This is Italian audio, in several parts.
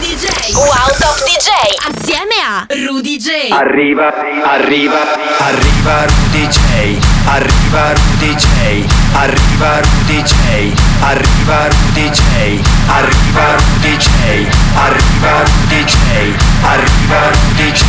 DJ. Wow Top DJ. Assieme Rudy J. Arriva, arriva, arriva Rudy J. Arriva Rudy J. Arriva Rudy J. Arriva Rudy J. Arriva Rudy J. Arriva Rudy J. Arriva Rudy J.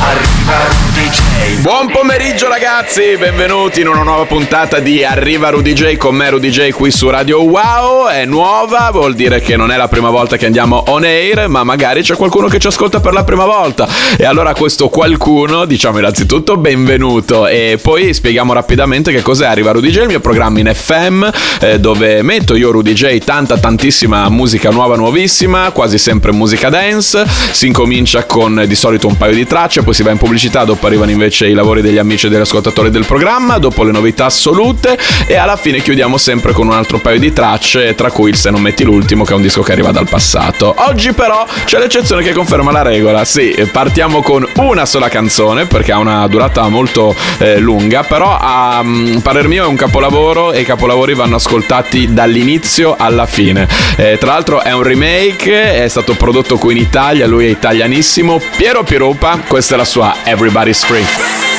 Arriva Rudy J. Buon pomeriggio ragazzi, benvenuti in una nuova puntata di Arriva Rudy J con me Rudy J qui su Radio Wow. È nuova, vuol dire che non è la prima volta che andiamo on air, ma magari c'è qualcuno che ci ascolta per la prima volta. E allora questo qualcuno, diciamo innanzitutto benvenuto e poi spieghiamo rapidamente che cos'è Arriva Rudy J, il mio programma in FM eh, dove metto io Rudy J tanta tantissima musica nuova nuovissima, quasi sempre musica dance. Si incomincia con di solito un paio di tracce, poi si va in pubblicità, dopo arrivano invece i lavori degli amici e degli ascoltatori del programma, dopo le novità assolute e alla fine chiudiamo sempre con un altro paio di tracce, tra cui il Se non metti l'ultimo che è un disco che arriva dal passato. Oggi però c'è l'eccezione che conferma la regola, sì, partiamo con una sola canzone perché ha una durata molto eh, lunga, però a mm, parer mio è un capolavoro e i capolavori vanno ascoltati dall'inizio alla fine. Eh, tra l'altro è un remake, è stato prodotto qui in Italia, lui è italianissimo, Piero Pirupa, questa è la sua Everybody's Free.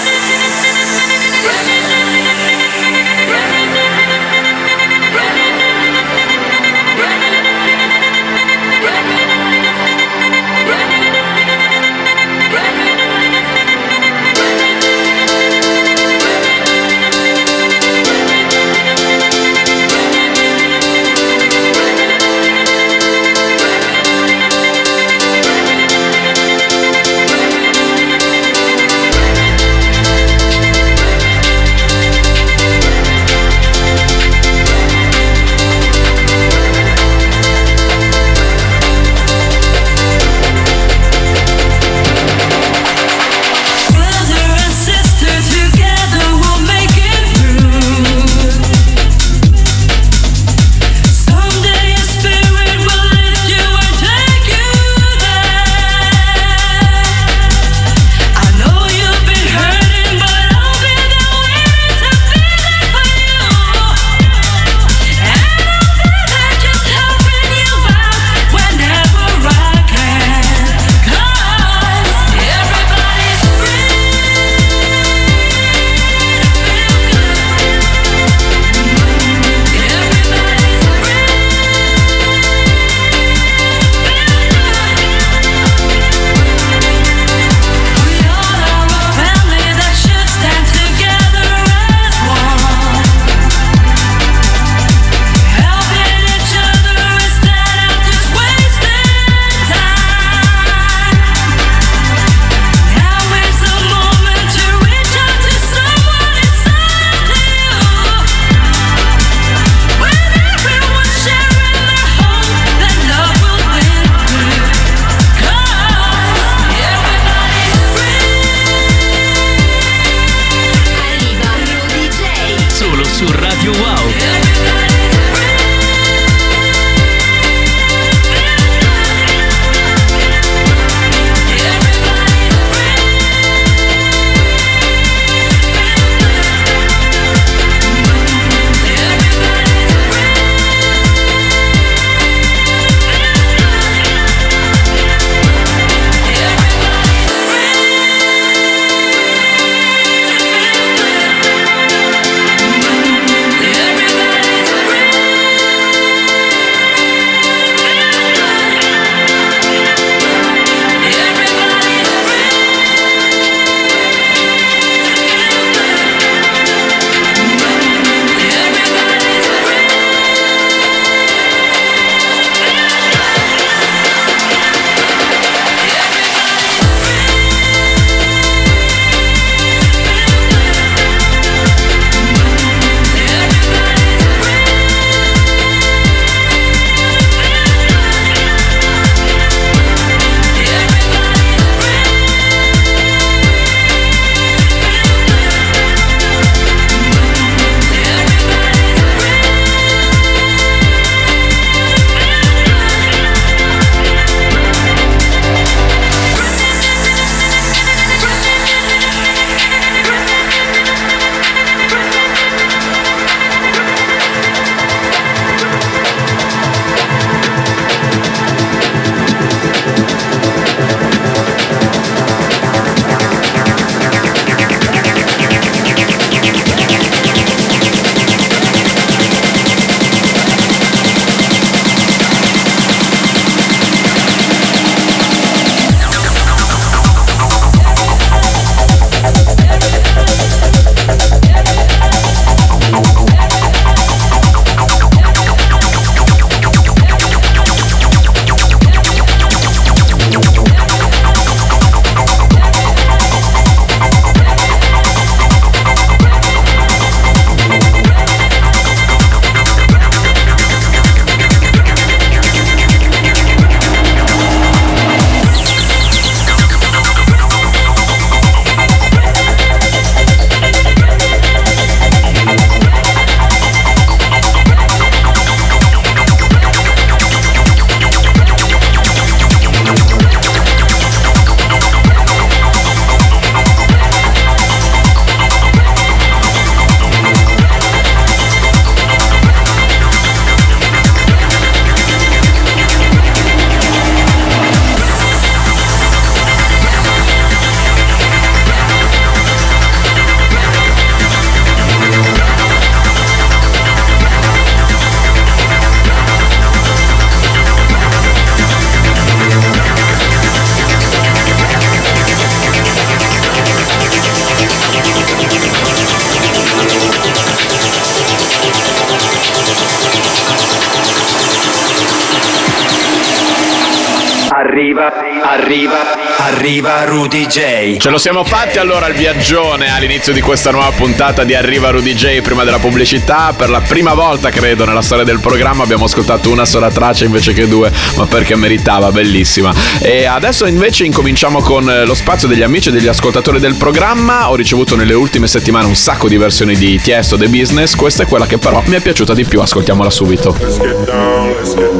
Rudy J. Ce lo siamo fatti allora il viaggione all'inizio di questa nuova puntata di Arriva Rudy J prima della pubblicità. Per la prima volta, credo, nella storia del programma abbiamo ascoltato una sola traccia invece che due, ma perché meritava, bellissima. E adesso invece incominciamo con lo spazio degli amici e degli ascoltatori del programma. Ho ricevuto nelle ultime settimane un sacco di versioni di Tiesto The Business. Questa è quella che però mi è piaciuta di più, ascoltiamola subito. Let's get down, let's get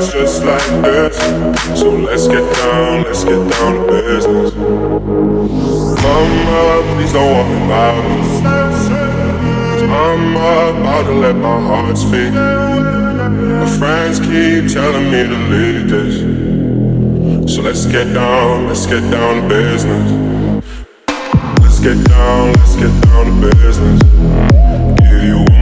million just like this. So let's get down, let's get down to business. Mama, please don't about me. I'm about to let my heart speak. My friends keep telling me to leave this. So let's get down, let's get down to business. Let's get down, let's get down to business.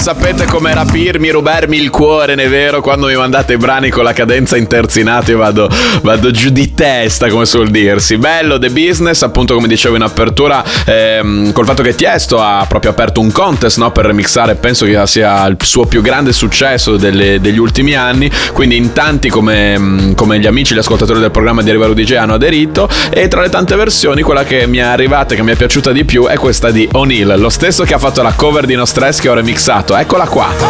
Sapete, sapete come rapirmi, rubarmi il cuore, ne è vero? Quando mi mandate brani con la cadenza interzinata io vado, vado giù di testa, come suol dirsi. Bello The Business, appunto come dicevo in apertura, ehm, col fatto che Tiesto ha proprio aperto un contest no, per remixare, penso che sia il suo più grande successo delle- degli ultimi anni, quindi in tanti come, come gli amici, gli ascoltatori del programma di Arrivaro DJ hanno aderito e tra le tante versioni quella che mi è arrivata e che mi è piaciuta di più è questa di O'Neill, lo stesso che ha fatto la cover di No Stress che ho remixato, eccola qua.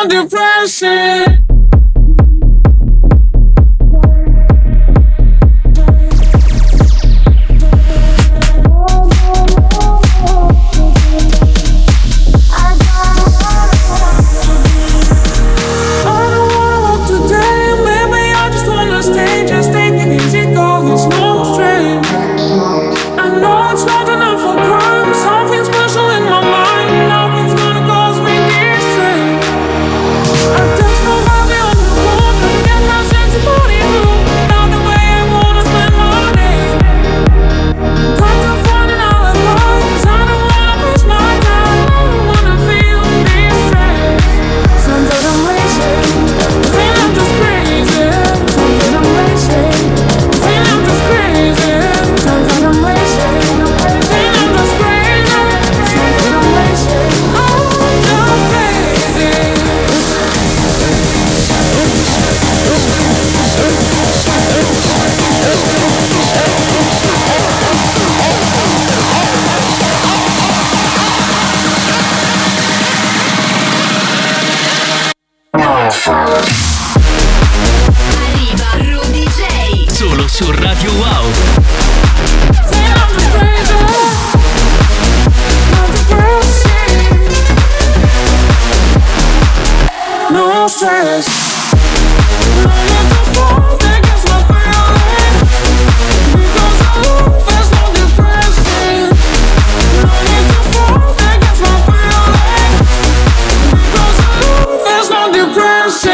under pressure. Stress.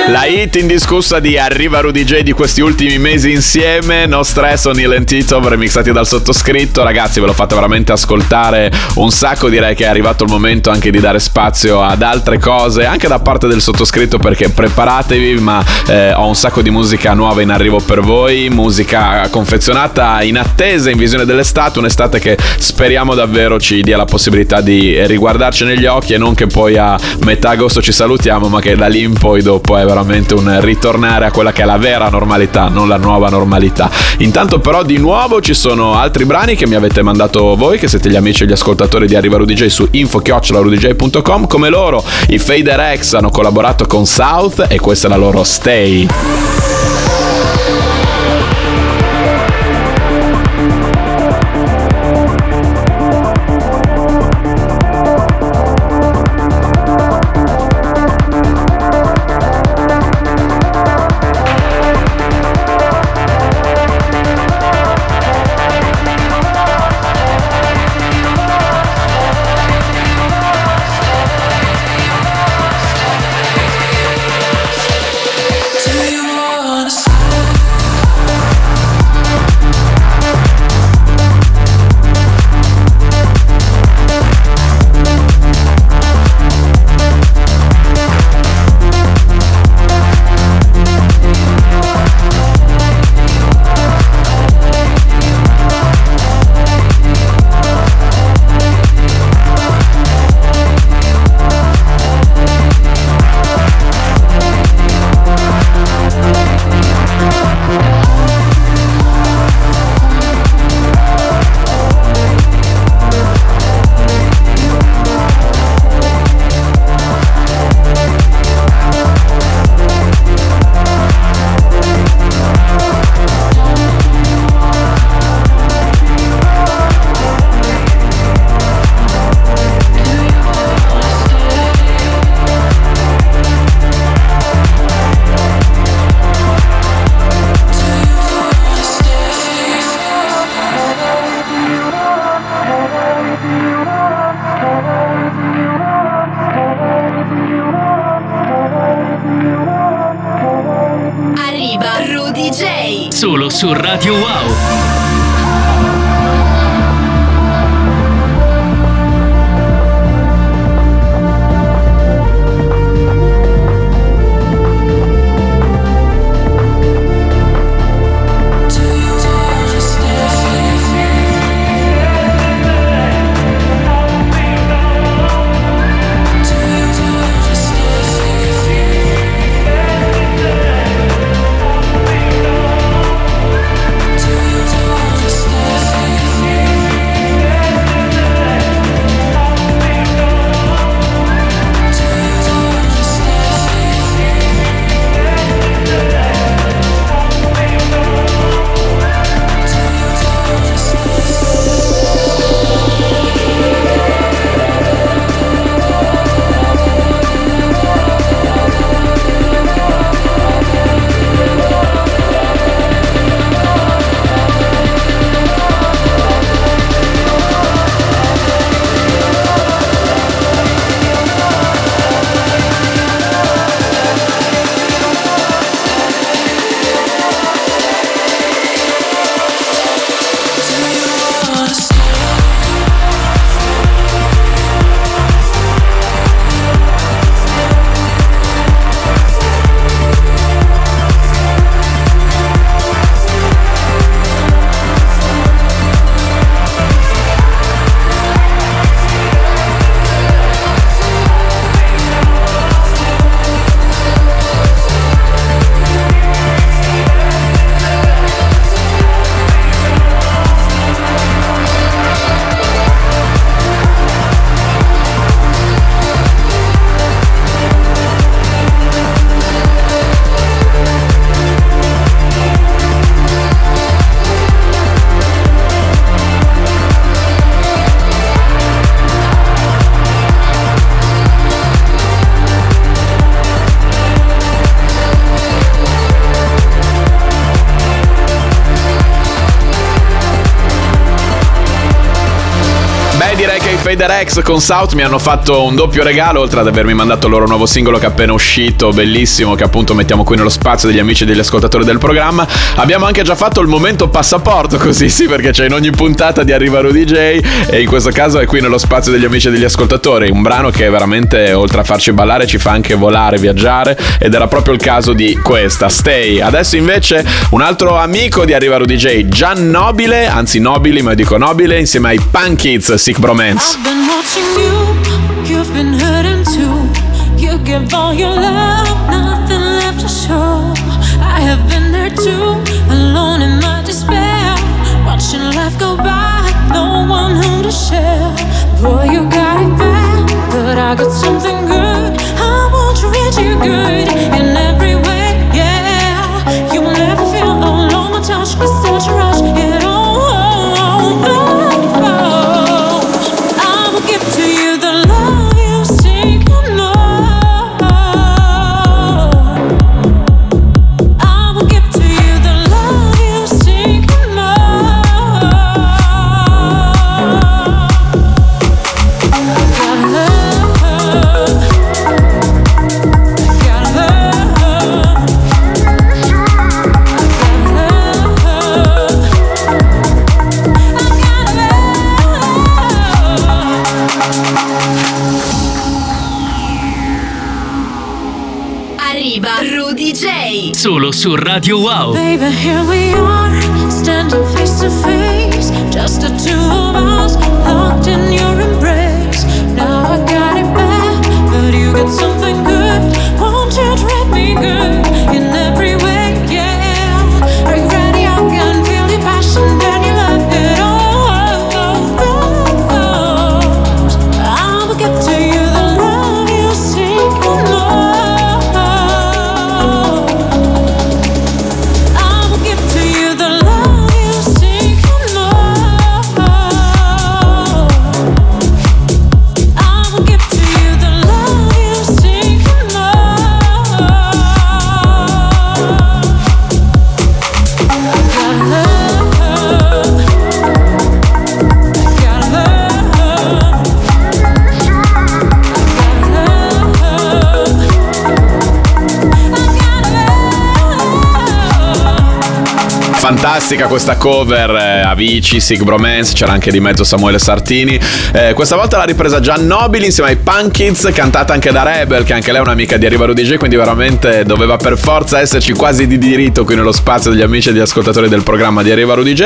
La hit indiscussa di Arriva Rudy J di questi ultimi mesi insieme, No Stress, O'Neill and Tito, remixati dal sottoscritto. Ragazzi, ve l'ho fatta veramente ascoltare un sacco. Direi che è arrivato il momento anche di dare spazio ad altre cose, anche da parte del sottoscritto, perché preparatevi, ma eh, ho un sacco di musica nuova in arrivo per voi. Musica confezionata in attesa, in visione dell'estate. Un'estate che speriamo davvero ci dia la possibilità di riguardarci negli occhi e non che poi a metà agosto ci salutiamo, ma che da lì in poi dopo è veramente un ritornare a quella che è la vera normalità, non la nuova normalità. Intanto però di nuovo ci sono altri brani che mi avete mandato voi, che siete gli amici e gli ascoltatori di Arriva Rudy J su info-rudyj.com. Come loro, i Fader X hanno collaborato con South e questa è la loro Stay. Fader X con South mi hanno fatto un doppio regalo, oltre ad avermi mandato il loro nuovo singolo che è appena uscito, bellissimo, che appunto mettiamo qui nello spazio degli amici e degli ascoltatori del programma. Abbiamo anche già fatto il momento passaporto, così sì, perché c'è in ogni puntata di Arriva Rudy J e in questo caso è qui nello spazio degli amici e degli ascoltatori. Un brano che veramente, oltre a farci ballare, ci fa anche volare, viaggiare ed era proprio il caso di questa, Stay. Adesso invece un altro amico di Arriva Rudy J, Gian Nobile, anzi Nobili, ma io dico Nobile, insieme ai Punk Kids, Sick Bromance. Watching you, you've been hurting too. You give all your love, nothing left to show. I have been there too, alone in my despair. Watching life go by, no one whom to share. Boy, you got it bad, but I got something good. I want to read you good su Radio Wow. Baby, here we are, standing face to face. Just the two of us, locked in your embrace. Now I got it bad, but you got something good. Won't you treat me good in Fantastica questa cover, eh, Avicii, Sig Bromance, c'era anche di mezzo Samuele Sartini. Eh, questa volta l'ha ripresa Gian Nobili insieme ai Punk Kids, cantata anche da Rebel, che anche lei è un'amica di Arriva Rudy J, quindi veramente doveva per forza esserci quasi di diritto qui nello spazio degli amici e degli ascoltatori del programma di Arriva Rudy J,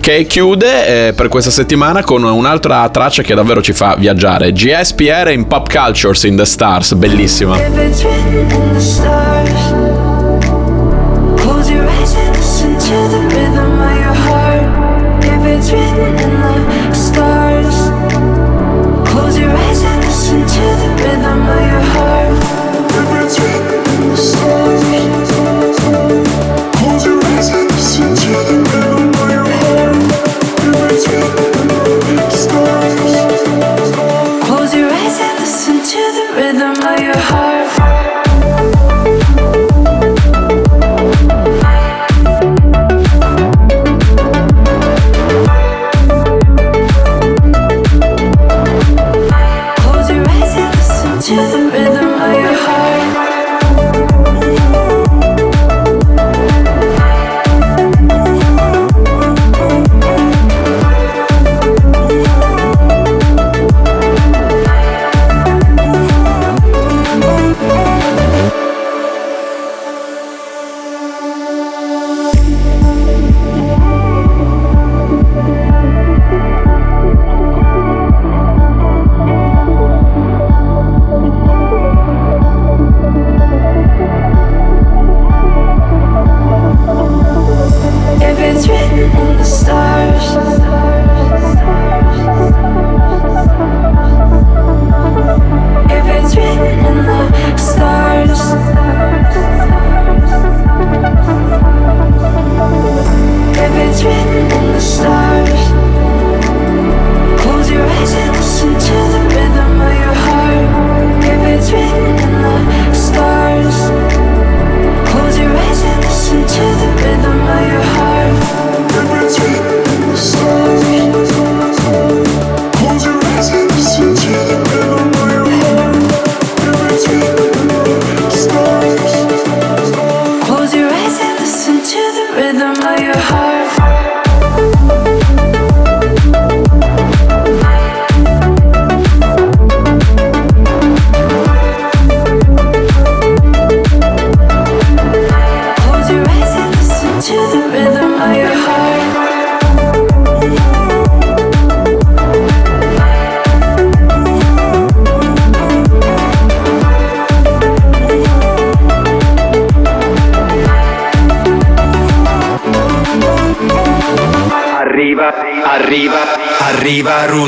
che chiude eh, per questa settimana con un'altra traccia che davvero ci fa viaggiare. GSPR in Pop Cultures in the Stars, bellissima. If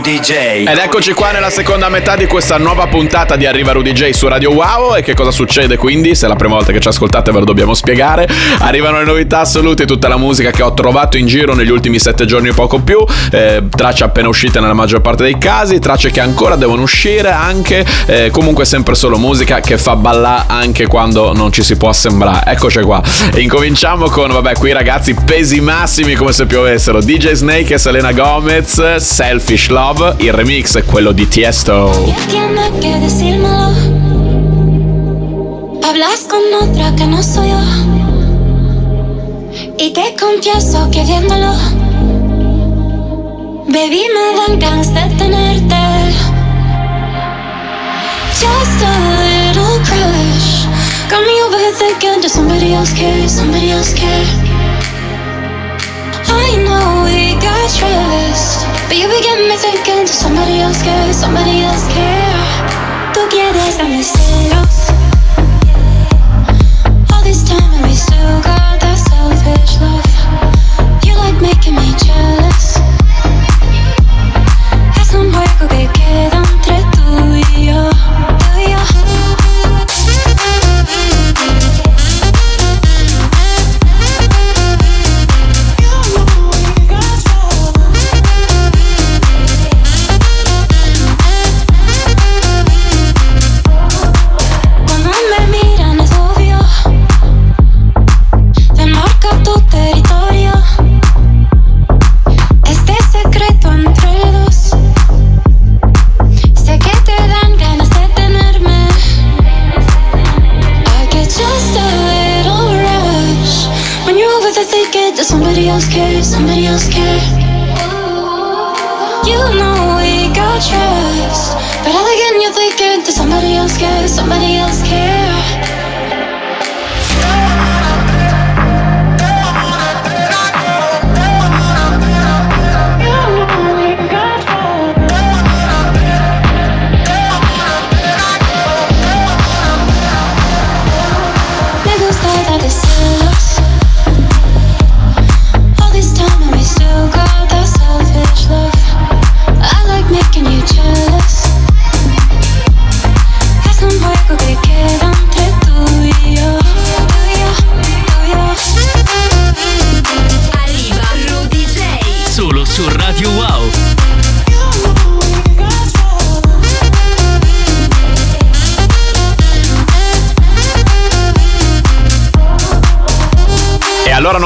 Rudy J. Ed eccoci qua nella seconda metà di questa nuova puntata di Arriva Rudy J su Radio Wow. E che cosa succede quindi? Se è la prima volta che ci ascoltate ve lo dobbiamo spiegare. Arrivano le novità assolute, tutta la musica che ho trovato in giro negli ultimi sette giorni o poco più. Eh, tracce appena uscite nella maggior parte dei casi, tracce che ancora devono uscire anche. Eh, comunque sempre solo musica che fa ballare anche quando non ci si può sembrare. Eccoci qua. E incominciamo con, vabbè, qui ragazzi pesi massimi come se piovessero. DJ Snake e Selena Gomez, Selfish Love, il remix è quello di Tiesto. Hablas con otra que no soy yo. Y te confieso que viéndolo, baby, me dan ganas de tenerte. Just a little crush. Got me over thinking, does somebody else care? Somebody else care? But you begin me thinking, does somebody else care? Somebody else care? Tú quieres darme celos. All this time and we still got that selfish love. You like making me jealous.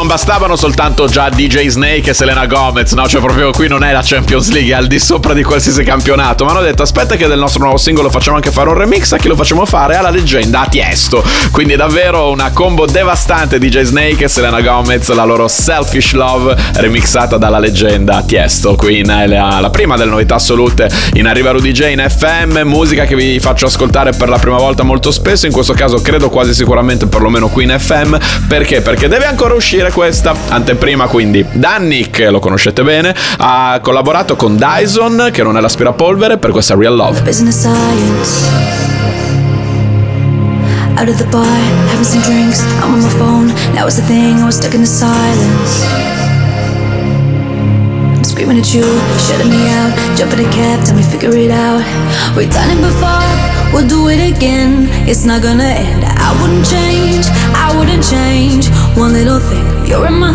Bastavano soltanto già DJ Snake e Selena Gomez, no? Cioè proprio qui non è la Champions League, è al di sopra di qualsiasi campionato. Ma hanno detto aspetta che del nostro nuovo singolo facciamo anche fare un remix, a chi lo facciamo fare? Alla leggenda, a Tiesto. Quindi è davvero una combo devastante DJ Snake e Selena Gomez, la loro Selfish Love remixata dalla leggenda Tiesto. Qui in, è la, la prima delle novità assolute in Arriva Rudy J in FM, musica che vi faccio ascoltare per la prima volta molto spesso, in questo caso credo quasi sicuramente perlomeno qui in FM. Perché? Perché deve ancora uscire questa anteprima, quindi Dannick, lo conoscete bene, ha collaborato con Dyson, che non è l'aspirapolvere, per questa Real Love. Out of the bar, having some drinks. I'm on my phone. Now it's the thing. I was stuck in the silence. I'm screaming at you, shutting me out. Jump in a cab, tell me figure it out. We've done it before, we'll do it again. It's not gonna end. I wouldn't change, I wouldn't change. One little thing. You're in my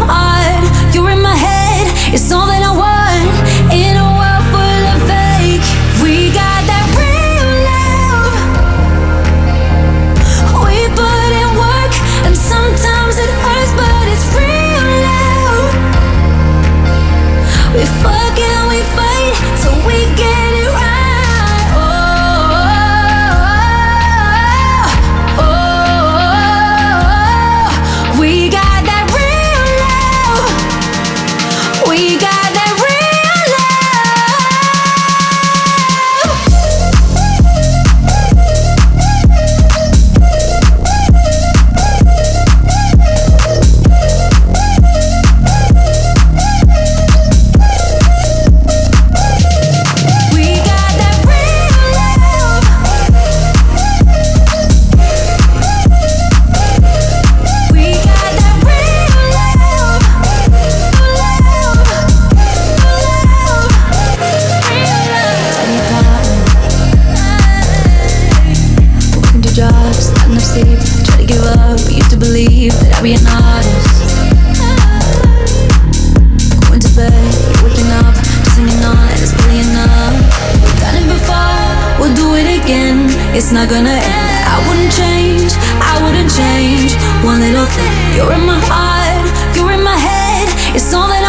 It's all that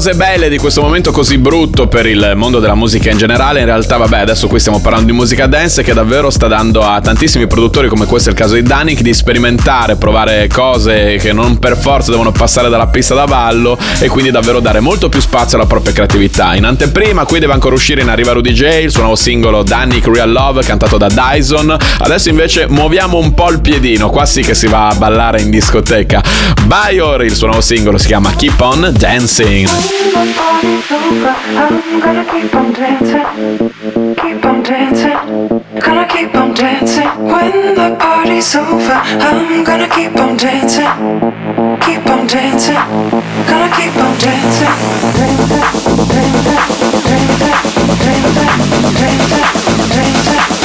cose belle di questo momento così brutto per il mondo della musica in generale, in realtà vabbè adesso qui stiamo parlando di musica dance che davvero sta dando a tantissimi produttori come questo è il caso di Danik di sperimentare, provare cose che non per forza devono passare dalla pista da ballo e quindi davvero dare molto più spazio alla propria creatività. In anteprima qui deve ancora uscire in Arriva Rudy J, il suo nuovo singolo Danik Real Love cantato da Dyson. Adesso invece muoviamo un po' il piedino, qua sì che si va a ballare in discoteca. Bayor, il suo nuovo singolo si chiama Keep On Dancing. over. I'm gonna keep on dancing, keep on dancing, gonna keep on dancing. When the party's over, I'm gonna keep on dancing, keep on dancing, gonna keep on dancing. Dancing, dancing, dancing, dancing, dancing, dancing.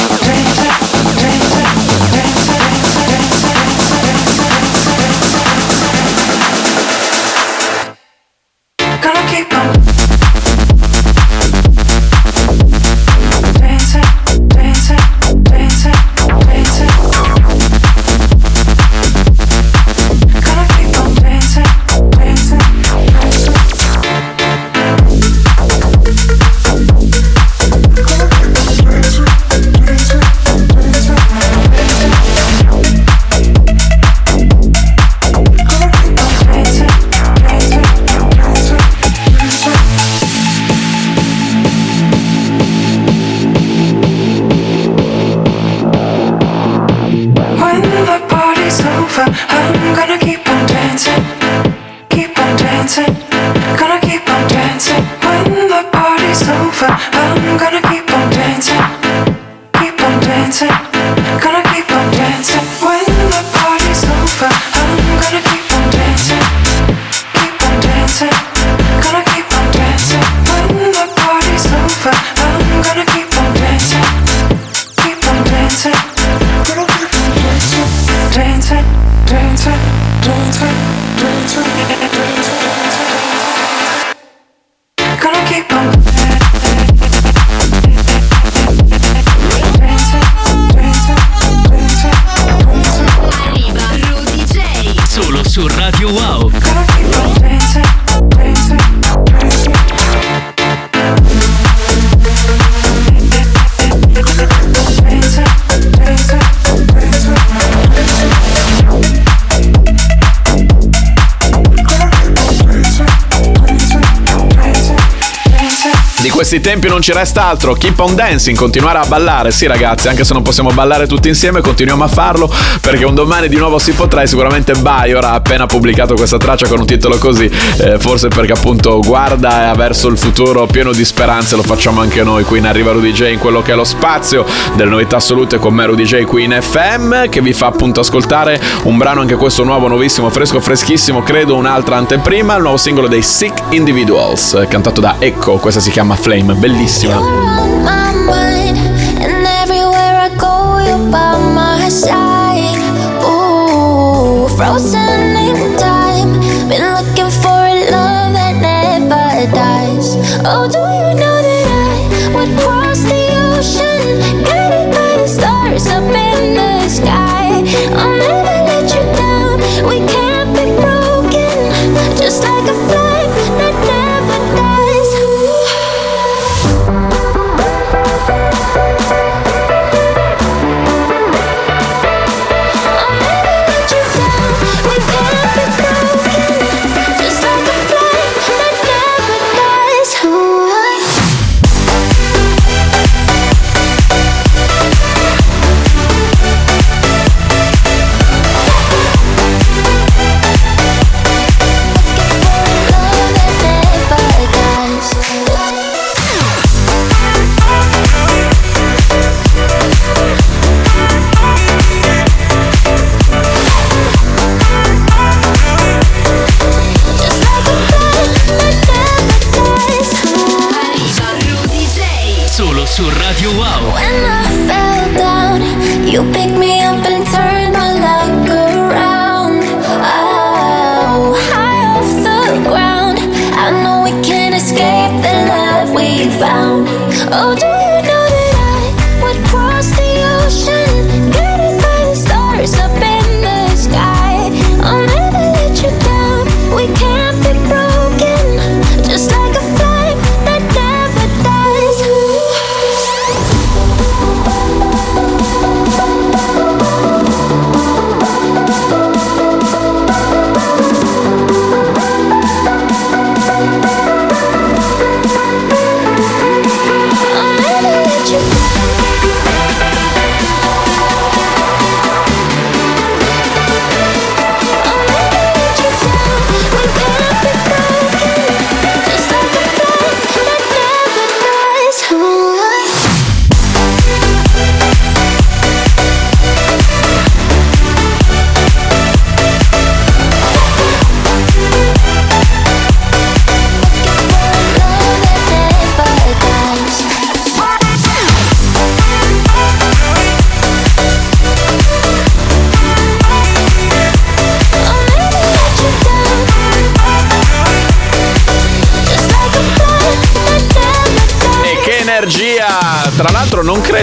Questi tempi non ci resta altro, keep on dancing, continuare a ballare. Sì ragazzi, anche se non possiamo ballare tutti insieme, continuiamo a farlo perché un domani di nuovo si potrà e sicuramente Bayor ha appena pubblicato questa traccia con un titolo così, eh, forse perché appunto guarda verso il futuro pieno di speranze, lo facciamo anche noi. Qui in Arriva Rudy J in quello che è lo spazio delle novità assolute con me Rudy J qui in FM che vi fa appunto ascoltare un brano anche questo nuovo, nuovissimo, fresco, freschissimo, credo un'altra anteprima, il nuovo singolo dei Sick Individuals, eh, cantato da Echo, questa si chiama Flame, Dream, bellissima.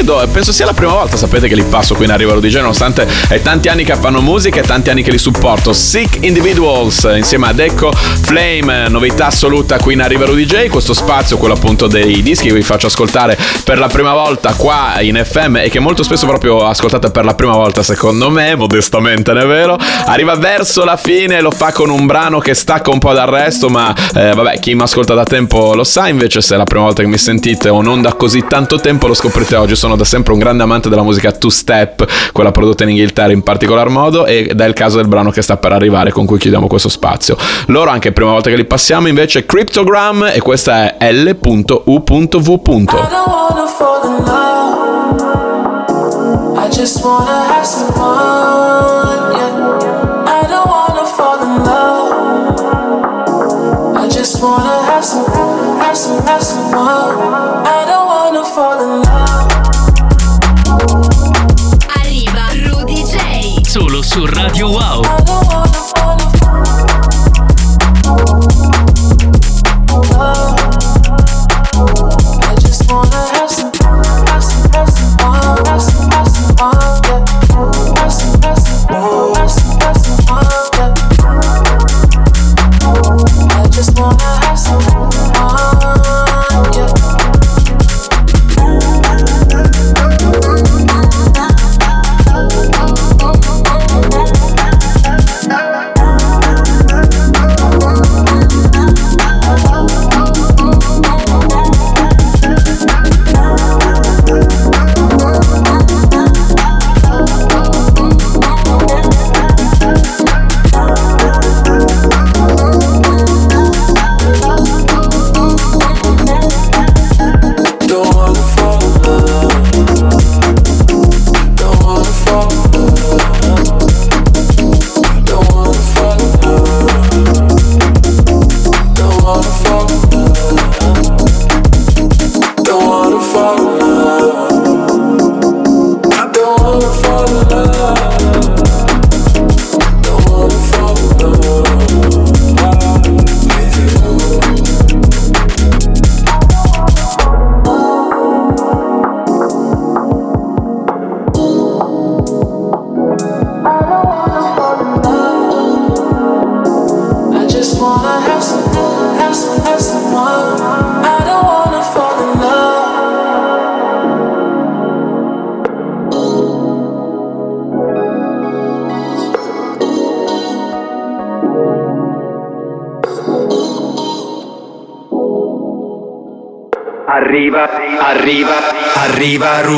Credo, penso sia la prima volta, sapete che li passo qui in Arriva DJ, nonostante è tanti anni che fanno musica e tanti anni che li supporto. Sick Individuals insieme ad Echo Flame, novità assoluta qui in Arriva DJ, questo spazio, quello appunto dei dischi che vi faccio ascoltare per la prima volta qua in FM e che molto spesso proprio ascoltate per la prima volta secondo me, modestamente non è vero. Arriva verso la fine, lo fa con un brano che stacca un po' dal resto, ma eh, vabbè, chi mi ascolta da tempo lo sa, invece se è la prima volta che mi sentite o non da così tanto tempo lo scoprite oggi, sono da sempre un grande amante della musica two step, quella prodotta in Inghilterra in particolar modo ed è il caso del brano che sta per arrivare con cui chiudiamo questo spazio. Loro anche prima volta che li passiamo invece Cryptogram e questa è L.U.V. I just wanna have some fun. I just wanna have some, have some, have some fun. I don't wanna fall in love. Su Radio Wow.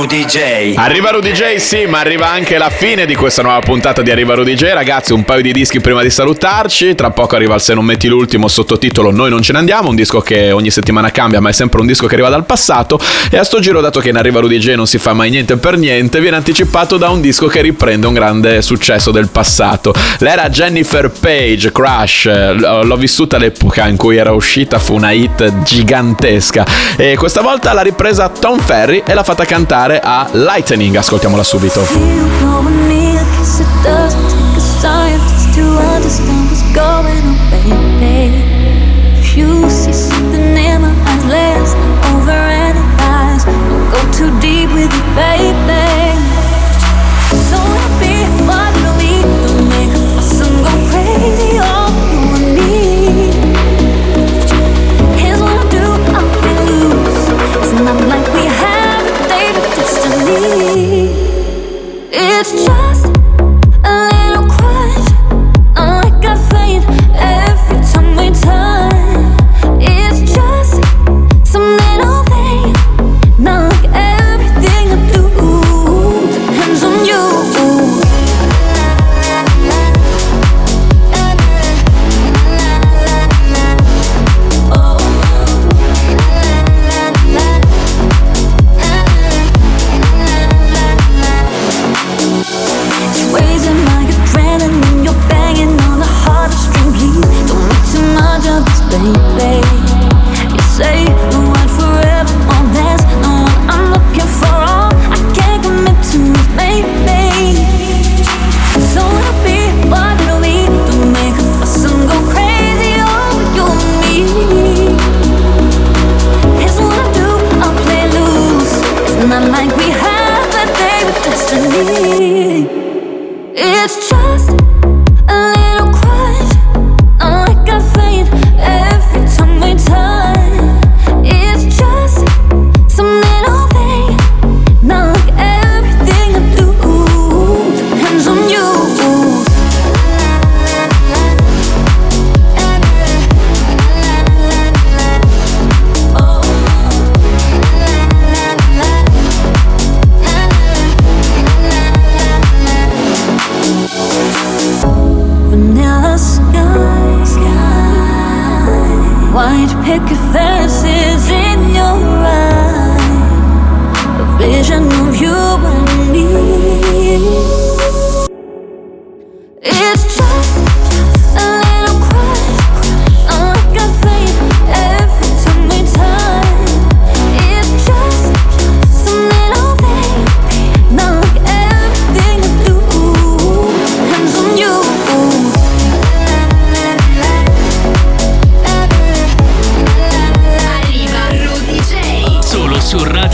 Rudy. Arriva Rudy J, sì, ma arriva anche la fine di questa nuova puntata di Arriva Rudy J. Ragazzi, un paio di dischi prima di salutarci. Tra poco arriva il Se non metti l'ultimo sottotitolo Noi non ce ne andiamo, un disco che ogni settimana cambia, ma è sempre un disco che arriva dal passato. E a sto giro, dato che in Arriva Rudy J non si fa mai niente per niente, viene anticipato da un disco che riprende un grande successo del passato. L'era Jennifer Page, Crash. L'ho vissuta all'epoca in cui era uscita, fu una hit gigantesca. E questa volta l'ha ripresa Tom Ferry e l'ha fatta cantare favore a Lightning, ascoltiamola subito. Feel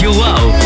Radio Wow.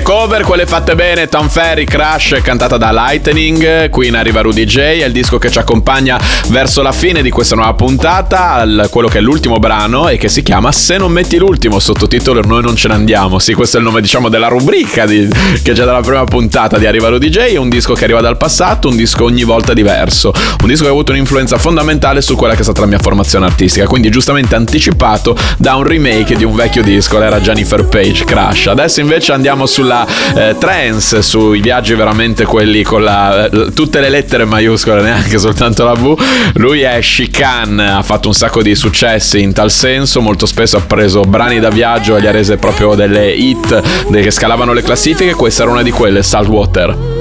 Le cover, quelle fatte bene, Tom Ferry, Crash, cantata da Lightning, qui in arriva Rudy J, è il disco che ci accompagna verso la fine di questa nuova puntata, al- quello che è l'ultimo brano e che si chiama Se non metti l'ultimo, sottotitolo Noi non ce ne andiamo, sì questo è il nome diciamo della rubrica di- che c'è dalla prima puntata di Arriva Rudy J, un disco che arriva dal passato, un disco ogni volta diverso, un disco che ha avuto un'influenza fondamentale su quella che è stata la mia formazione artistica, quindi giustamente anticipato da un remake di un vecchio disco, era Jennifer Page, Crash. Adesso invece andiamo sulla eh, trance, sui viaggi veramente quelli con la, eh, tutte le lettere maiuscole, neanche soltanto la V. Lui è Chicane, ha fatto un sacco di successi in tal senso, molto spesso ha preso brani da viaggio e li ha rese proprio delle hit che scalavano le classifiche, questa era una di quelle, Saltwater.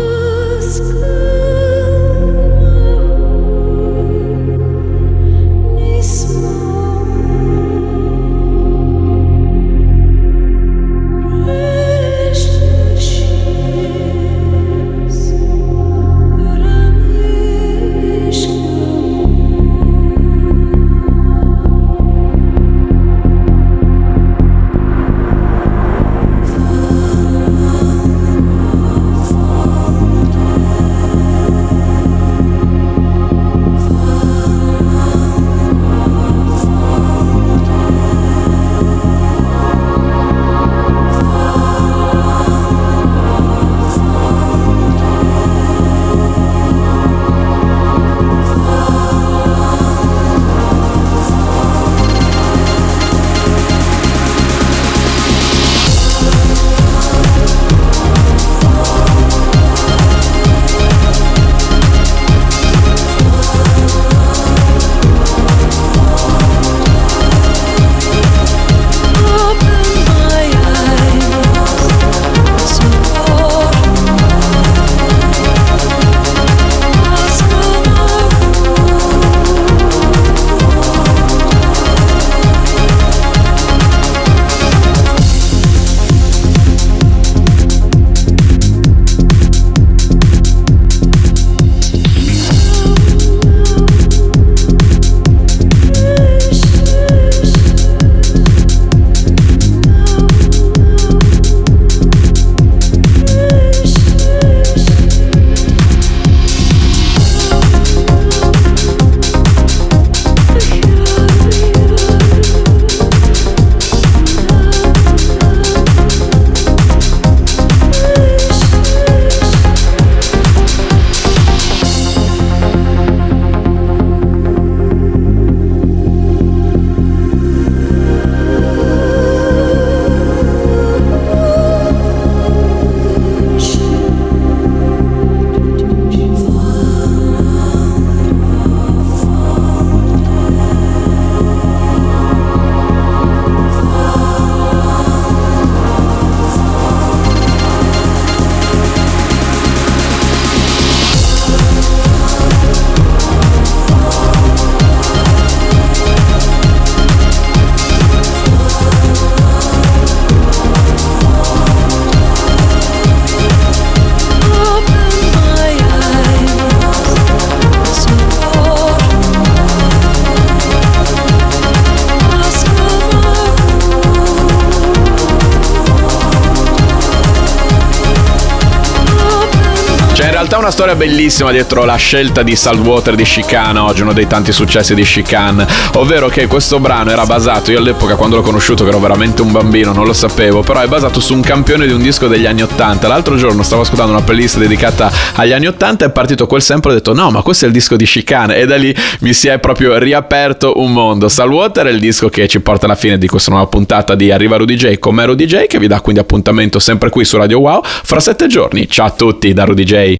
Una storia bellissima dietro la scelta di Saltwater di Chicane oggi, uno dei tanti successi di Chicane, ovvero che questo brano era basato, io all'epoca quando l'ho conosciuto che ero veramente un bambino, non lo sapevo, però è basato su un campione di un disco degli anni 80. L'altro giorno stavo ascoltando una playlist dedicata agli anni 80 e è partito quel sample e ho detto no, ma questo è il disco di Chicane e da lì mi si è proprio riaperto un mondo. Saltwater è il disco che ci porta alla fine di questa nuova puntata di Arriva Rudy J con me Rudy J che vi dà quindi appuntamento sempre qui su Radio Wow fra sette giorni. Ciao a tutti da Rudy J.